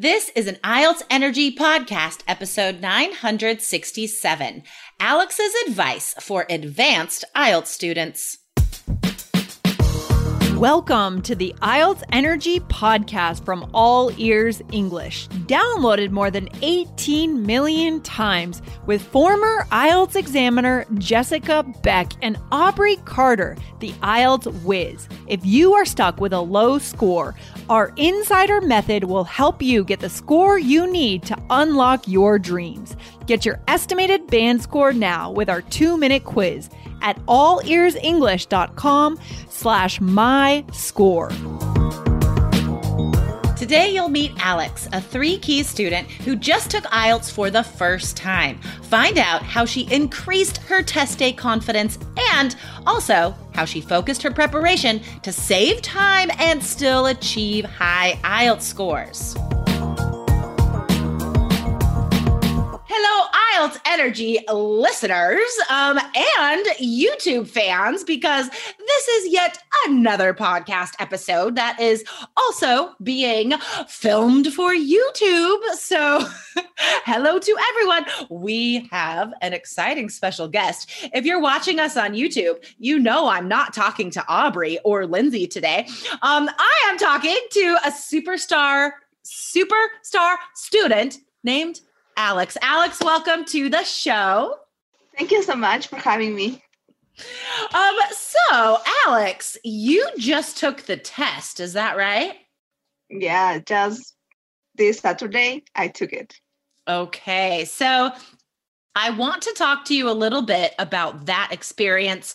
This is an IELTS Energy Podcast, episode 967 Alex's Advice for Advanced IELTS Students. Welcome to the IELTS Energy Podcast from All Ears English, downloaded more than 18 million times with former IELTS examiner Jessica Beck and Aubrey Carter, the IELTS whiz. If you are stuck with a low score, our insider method will help you get the score you need to unlock your dreams. Get your estimated band score now with our two-minute quiz at allearsenglish.com slash my score. Today, you'll meet Alex, a three key student who just took IELTS for the first time. Find out how she increased her test day confidence and also how she focused her preparation to save time and still achieve high IELTS scores. Hello, IELTS Energy listeners um, and YouTube fans, because this is yet another podcast episode that is also being filmed for YouTube. So, hello to everyone. We have an exciting special guest. If you're watching us on YouTube, you know I'm not talking to Aubrey or Lindsay today. Um, I am talking to a superstar, superstar student named Alex. Alex, welcome to the show. Thank you so much for having me. Um, so Alex, you just took the test, is that right? Yeah, just this Saturday I took it. Okay. So I want to talk to you a little bit about that experience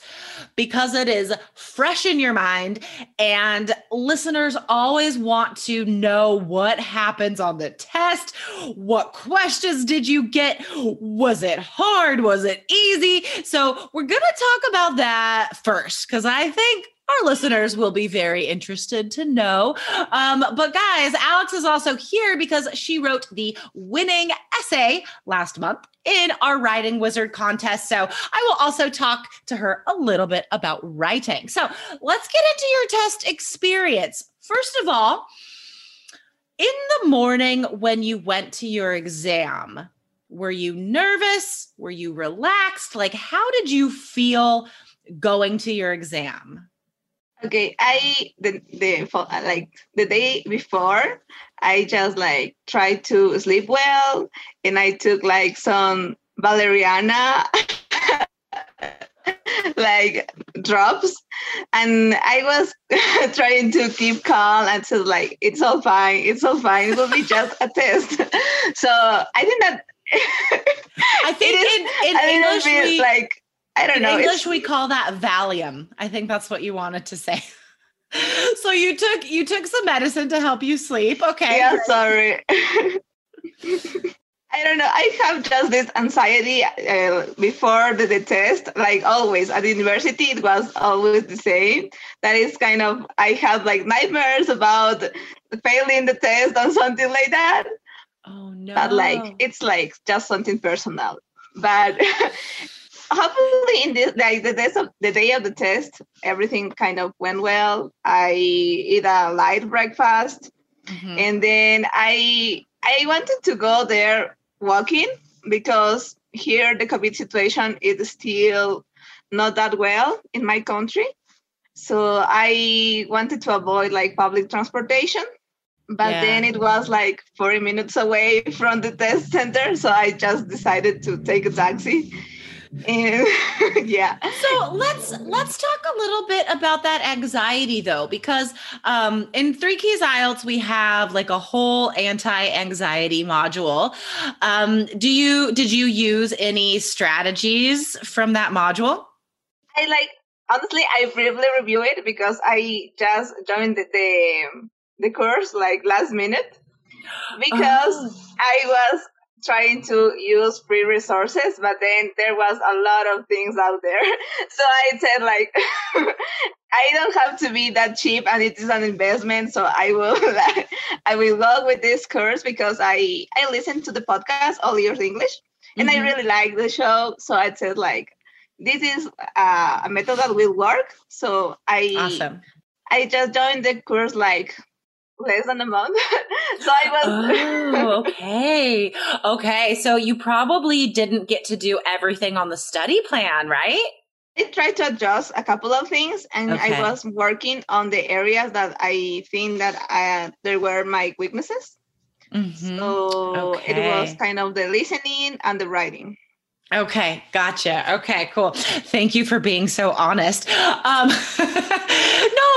because it is fresh in your mind, and listeners always want to know what happens on the test. What questions did you get? Was it hard? Was it easy? So, we're going to talk about that first because I think our listeners will be very interested to know. Um, but guys, Alex is also here because she wrote the winning essay last month in our writing wizard contest. So I will also talk to her a little bit about writing. So let's get into your test experience. First of all, in the morning when you went to your exam, were you nervous? Were you relaxed? Like, how did you feel going to your exam? Okay, I the the uh, like the day before, I just like tried to sleep well, and I took like some valeriana, like drops, and I was trying to keep calm and to like it's all fine, it's all fine. It will be just a test. so I think that I think in, in English we like I don't in know. English, we call that Valium. I think that's what you wanted to say. so you took you took some medicine to help you sleep. Okay. Yeah, sorry. I don't know. I have just this anxiety uh, before the, the, test, like always at university. It was always the same. That is kind of I have like nightmares about failing the test or something like that. Oh no! But like it's like just something personal. But hopefully in this like the day of the day of the test everything kind of went well. I eat a light breakfast. Mm-hmm. and then i i wanted to go there walking because here the covid situation is still not that well in my country. So i wanted to avoid like public transportation. But yeah. then it was like 40 minutes away from the test center so i just decided to take a taxi and yeah. So let's let's talk a little bit about that anxiety though because um in three keys ielts we have like a whole anti-anxiety module. Um do you did you use any strategies from that module? I like honestly i briefly review it because i just joined the the, the course like last minute. Because oh. I was trying to use free resources, but then there was a lot of things out there. So I said like, I don't have to be that cheap and it is an investment. So I will, I will go with this course because I, I listened to the podcast, All Ears English, and mm-hmm. I really like the show. So I said like, this is uh, a method that will work. So I, awesome. I just joined the course like less than a month. so I was. oh, okay. Okay. So you probably didn't get to do everything on the study plan, right? I tried to adjust a couple of things, and okay. I was working on the areas that I think that I, there were my weaknesses. Mm-hmm. So okay. it was kind of the listening and the writing. Okay, gotcha. Okay, cool. Thank you for being so honest. Um,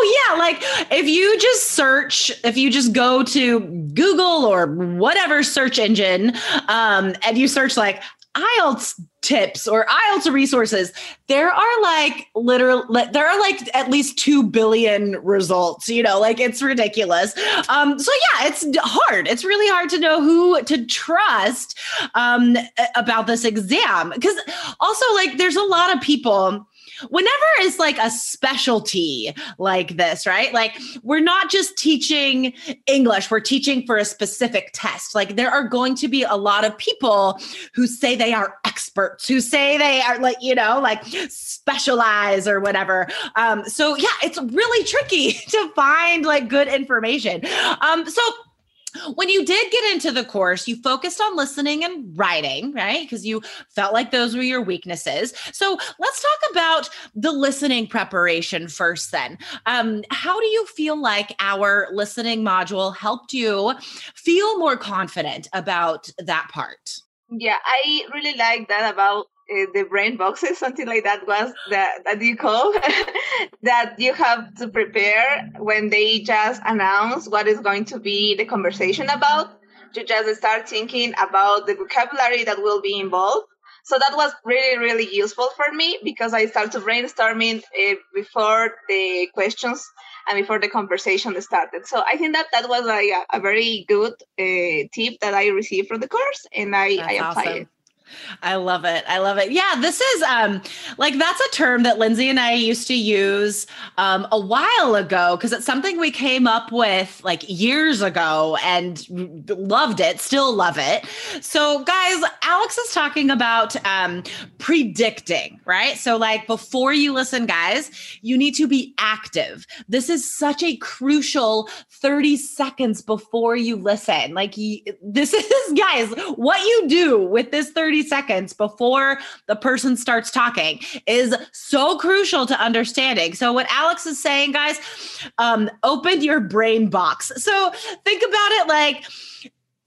yeah, like if you just search, if you just go to Google or whatever search engine, um, and you search like IELTS tips or IELTS resources, there are like literally there are like at least 2 billion results, you know, like it's ridiculous. Um so yeah, it's hard. It's really hard to know who to trust um about this exam cuz also like there's a lot of people whenever is like a specialty like this, right? Like we're not just teaching English, we're teaching for a specific test. Like there are going to be a lot of people who say they are experts, who say they are like, you know, like specialize or whatever. Um, so yeah, it's really tricky to find like good information. Um, so when you did get into the course, you focused on listening and writing, right? Because you felt like those were your weaknesses. So let's talk about the listening preparation first, then. Um, how do you feel like our listening module helped you feel more confident about that part? Yeah, I really like that about uh, the brain boxes, something like that was that, that you call that you have to prepare when they just announce what is going to be the conversation about. To just start thinking about the vocabulary that will be involved. So that was really, really useful for me because I started brainstorming uh, before the questions and before the conversation started. So I think that that was a, a very good uh, tip that I received from the course and I, I applied awesome. it. I love it. I love it. Yeah, this is um like that's a term that Lindsay and I used to use um a while ago because it's something we came up with like years ago and loved it, still love it. So guys, Alex is talking about um predicting, right? So like before you listen guys, you need to be active. This is such a crucial 30 seconds before you listen. Like this is guys, what you do with this 30 30 seconds before the person starts talking is so crucial to understanding. So, what Alex is saying, guys, um, open your brain box. So, think about it like,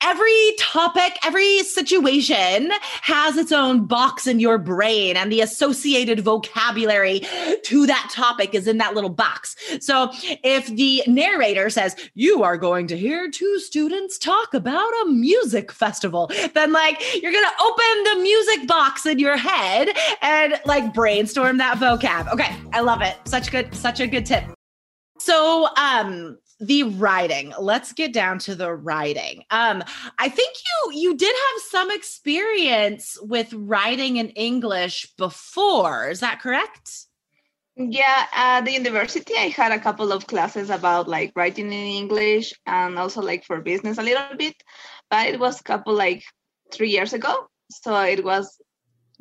every topic, every situation has its own box in your brain, and the associated vocabulary to that topic is in that little box. So if the narrator says, You are going to hear two students talk about a music festival, then like you're going to open the music box in your head and like brainstorm that vocab. Okay, I love it. Such good, such a good tip. So, um, the writing let's get down to the writing um i think you you did have some experience with writing in english before. Is that correct? Yeah at the university i had a couple of classes about like writing in english and also like for business a little bit but it was a couple like three years ago so it was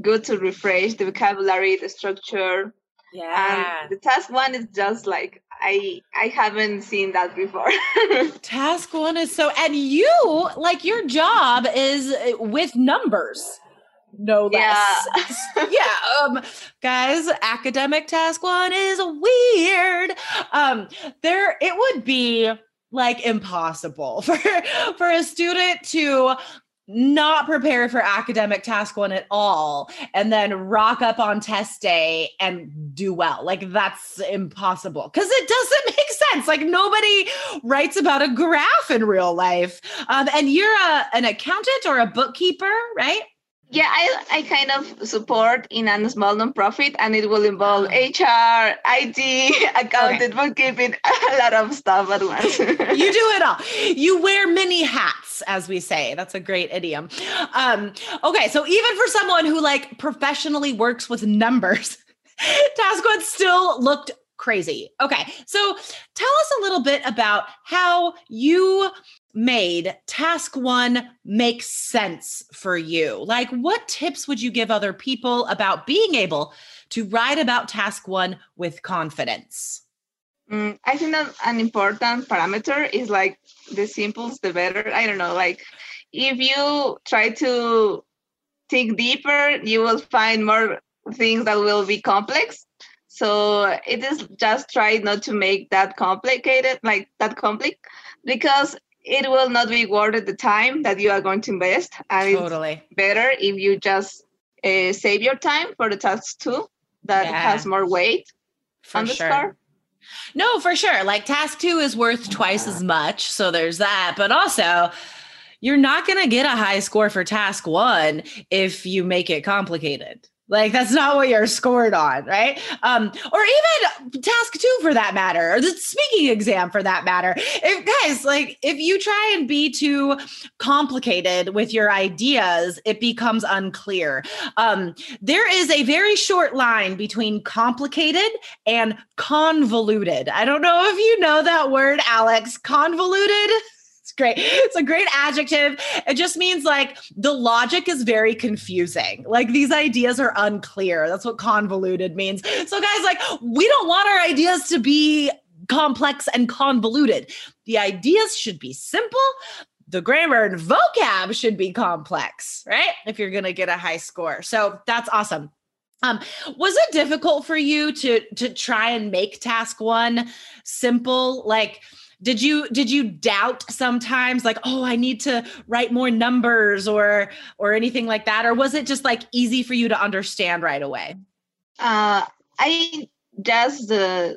good to refresh the vocabulary the structure yeah and the task one is just like I I haven't seen that before. Task one is so, and you like your job is uh, with numbers. No less. Yeah. yeah. Um, guys, academic task one is weird. Um, there it would be like impossible for for a student to not prepare for academic task one at all and then rock up on test day and do well. Like that's impossible because it doesn't make sense. Like nobody writes about a graph in real life. Um, and you're a, an accountant or a bookkeeper right yeah, I, I kind of support in a small nonprofit, and it will involve HR, IT, accounting, okay. bookkeeping, a lot of stuff at once. you do it all. You wear many hats, as we say. That's a great idiom. Um, okay, so even for someone who like professionally works with numbers, task one still looked crazy. Okay, so tell us a little bit about how you made task one make sense for you? Like, what tips would you give other people about being able to write about task one with confidence? Mm, I think that an important parameter is like the simples, the better. I don't know, like if you try to think deeper, you will find more things that will be complex. So it is just try not to make that complicated, like that complex, because it will not be worth the time that you are going to invest. And totally. it's better if you just uh, save your time for the task two that yeah. has more weight for on the sure. score. No, for sure. Like task two is worth twice as much. So there's that. But also, you're not going to get a high score for task one if you make it complicated. Like that's not what you're scored on, right? Um, or even task two for that matter, or the speaking exam for that matter. If guys, like if you try and be too complicated with your ideas, it becomes unclear. Um, there is a very short line between complicated and convoluted. I don't know if you know that word, Alex. Convoluted. Great. It's a great adjective. It just means like the logic is very confusing. Like these ideas are unclear. That's what convoluted means. So, guys, like we don't want our ideas to be complex and convoluted. The ideas should be simple. The grammar and vocab should be complex, right? If you're going to get a high score. So, that's awesome. Um, was it difficult for you to to try and make task one simple? Like, did you did you doubt sometimes like oh i need to write more numbers or or anything like that? Or was it just like easy for you to understand right away? Uh i just uh,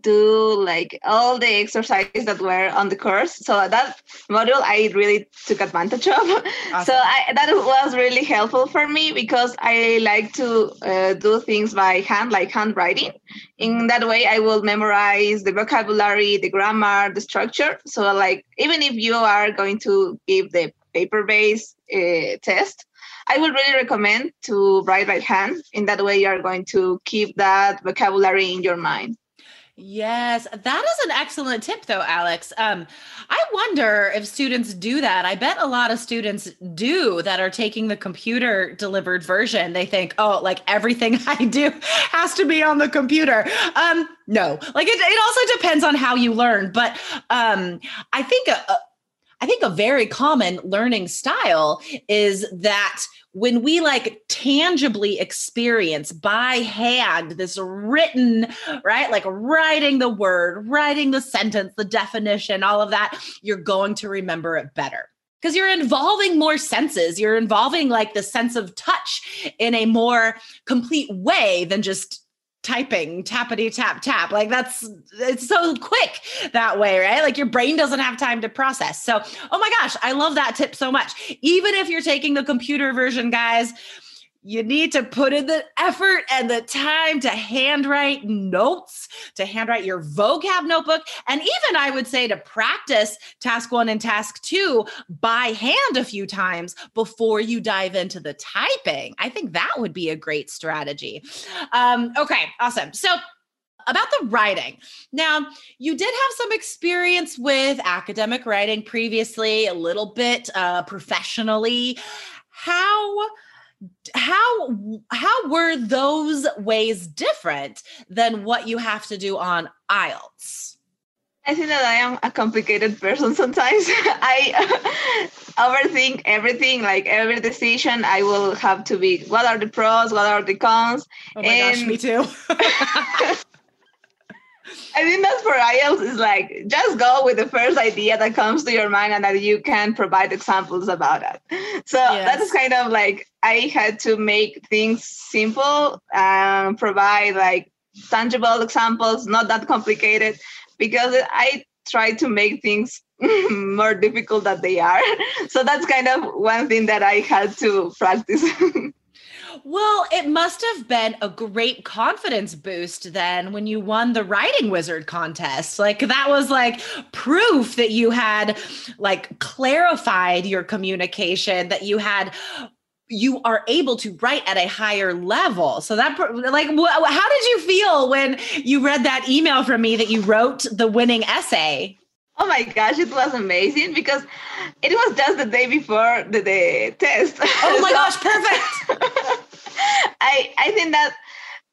do like all the exercises that were on the course. So that module I really took advantage of. Awesome. So I, that was really helpful for me because I like to uh, do things by hand, like handwriting. In that way, I will memorize the vocabulary, the grammar, the structure. So like even if you are going to give the paper-based uh, test, I would really recommend to write by hand. In that way, you are going to keep that vocabulary in your mind. Yes, that is an excellent tip, though, Alex. Um, I wonder if students do that. I bet a lot of students do that are taking the computer delivered version. They think, oh, like everything I do has to be on the computer. Um, no, like it, it also depends on how you learn. But um, I think a, a, I think a very common learning style is that when we like tangibly experience by hand this written, right? Like writing the word, writing the sentence, the definition, all of that, you're going to remember it better because you're involving more senses. You're involving like the sense of touch in a more complete way than just typing tappity tap tap. Like that's it's so quick that way right? Like your brain doesn't have time to process. So oh my gosh i love that tip so much. Even if you're taking the computer version guys you need to put in the effort and the time to handwrite notes, to handwrite your vocab notebook, and even I would say to practice task one and task two by hand a few times before you dive into the typing. I think that would be a great strategy. Um, okay, awesome. So, about the writing. Now, you did have some experience with academic writing previously, a little bit uh, professionally. How how how were those ways different than what you have to do on IELTS? I think that I am a complicated person sometimes. I overthink everything, like every decision I will have to be what are the pros, what are the cons. Oh my and gosh, me too. I think that's for IELTS is like just go with the first idea that comes to your mind and that you can provide examples about it. So yes. that is kind of like I had to make things simple and provide like tangible examples, not that complicated, because I try to make things more difficult than they are. So that's kind of one thing that I had to practice. Well, it must have been a great confidence boost then when you won the writing wizard contest. Like that was like proof that you had like clarified your communication, that you had you are able to write at a higher level. So that like wh- how did you feel when you read that email from me that you wrote the winning essay? Oh my gosh, it was amazing because it was just the day before the, the test. Oh my gosh, perfect. I I think that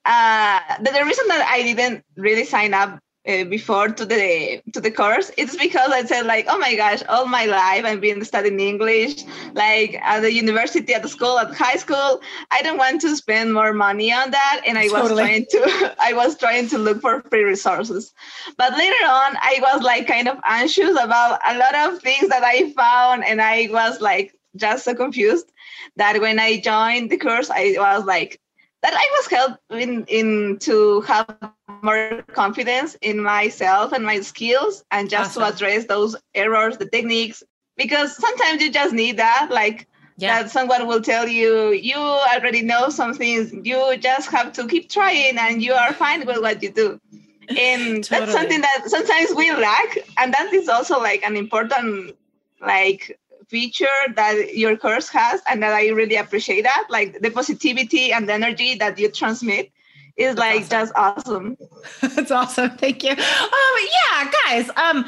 uh, the, the reason that I didn't really sign up uh, before to the to the course it's because i said like oh my gosh all my life i've been studying english like at the university at the school at high school i don't want to spend more money on that and i totally. was trying to i was trying to look for free resources but later on i was like kind of anxious about a lot of things that i found and i was like just so confused that when i joined the course i was like that I was helping in to have more confidence in myself and my skills and just awesome. to address those errors, the techniques, because sometimes you just need that, like yeah. that someone will tell you, you already know some things, you just have to keep trying and you are fine with what you do. And totally. that's something that sometimes we lack. And that is also like an important like feature that your course has and that I really appreciate that. Like the positivity and the energy that you transmit is like That's awesome. just awesome. That's awesome. Thank you. Um yeah, guys. Um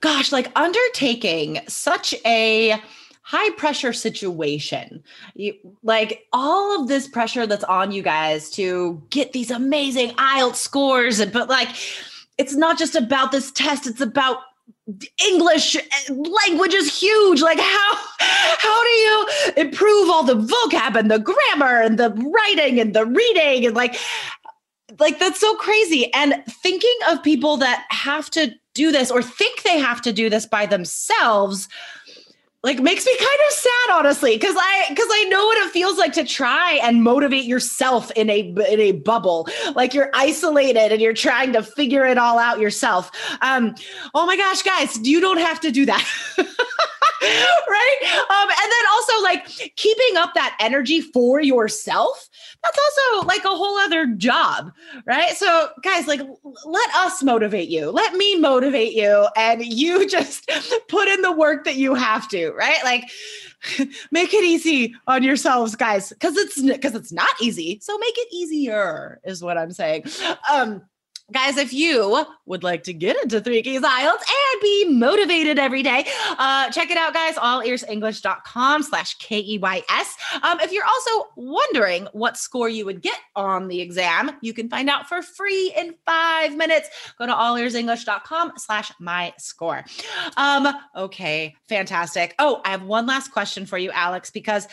gosh, like undertaking such a high pressure situation. You, like all of this pressure that's on you guys to get these amazing IELTS scores and but like it's not just about this test, it's about English eh, language is huge. Like how how do you improve all the vocab and the grammar and the writing and the reading and like like that's so crazy. And thinking of people that have to do this or think they have to do this by themselves like makes me kind of sad honestly because i because i know what it feels like to try and motivate yourself in a in a bubble. Like you're isolated and you're trying to figure it all out yourself. Um oh my gosh guys you don't have to do that right? Um and then also like keeping up that energy for yourself that's also like a whole other job right? So guys like let us motivate you. Let me motivate you and you just put in the work that you have to right? Like make it easy on yourselves guys because it's because it's not easy so make it easier is what i'm saying. Um Guys, if you would like to get into Three Keys IELTS and be motivated every day, uh, check it out, guys, allearsenglish.com slash K-E-Y-S. Um, if you're also wondering what score you would get on the exam, you can find out for free in five minutes. Go to allearsenglish.com slash my score. Um, okay, fantastic. Oh, I have one last question for you, Alex, because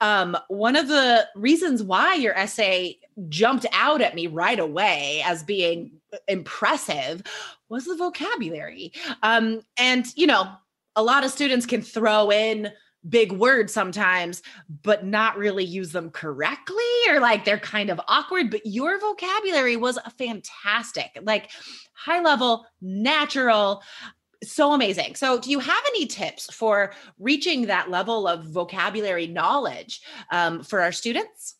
um, one of the reasons why your essay jumped out at me right away as being impressive was the vocabulary. Um, and, you know, a lot of students can throw in big words sometimes, but not really use them correctly, or like they're kind of awkward. But your vocabulary was fantastic, like high level, natural. So amazing. So, do you have any tips for reaching that level of vocabulary knowledge um, for our students?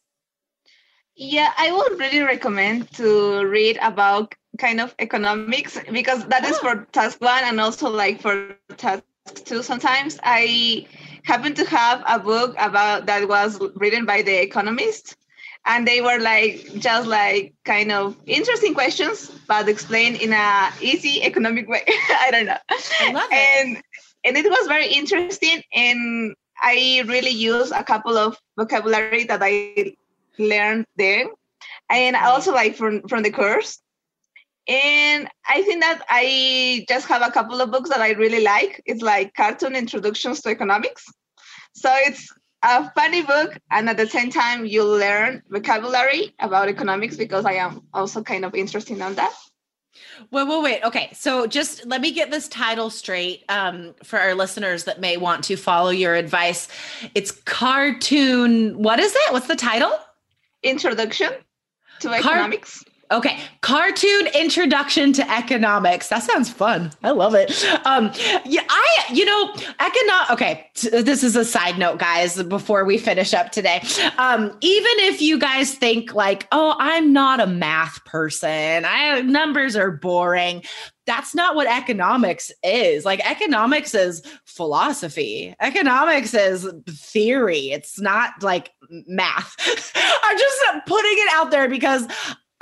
Yeah, I would really recommend to read about kind of economics because that is for task one and also like for task two. Sometimes I happen to have a book about that was written by the economist and they were like just like kind of interesting questions but explained in a easy economic way i don't know I love and it. and it was very interesting and i really used a couple of vocabulary that i learned there and also like from from the course and i think that i just have a couple of books that i really like it's like cartoon introductions to economics so it's a funny book and at the same time you learn vocabulary about economics because i am also kind of interested on that Wait, wait, wait. Okay. So just let me get this title straight um, for our listeners that may want to follow your advice. It's cartoon. What is it? What's the title? Introduction to economics. Okay, cartoon introduction to economics. That sounds fun. I love it. Um, yeah, I, you know, economic. Okay, this is a side note, guys. Before we finish up today, um, even if you guys think like, oh, I'm not a math person, I numbers are boring that's not what economics is. Like economics is philosophy. Economics is theory. It's not like math. I'm just putting it out there because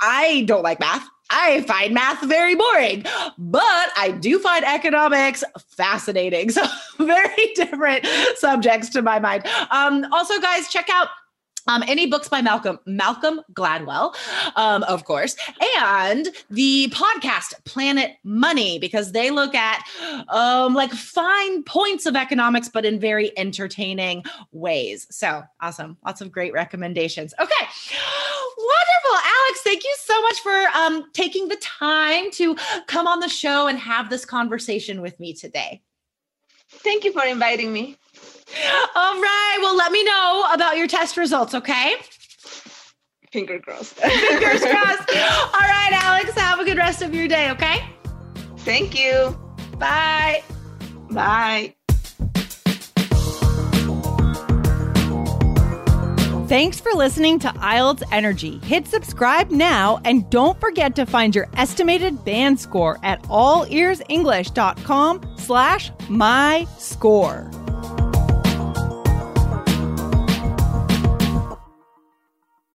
I don't like math. I find math very boring, but I do find economics fascinating. So, very different subjects to my mind. Um, also, guys, check out Um, any books by Malcolm Malcolm Gladwell, um, of course, and the podcast Planet Money because they look at um, like fine points of economics, but in very entertaining ways. So awesome! Lots of great recommendations. Okay, wonderful, Alex. Thank you so much for um, taking the time to come on the show and have this conversation with me today. Thank you for inviting me. All right. Well, let me know about your test results, okay? Finger crossed. Fingers crossed. All right, Alex, have a good rest of your day, okay? Thank you. Bye. Bye. Thanks for listening to IELTS Energy. Hit subscribe now and don't forget to find your estimated band score at allearsenglish.com slash my score.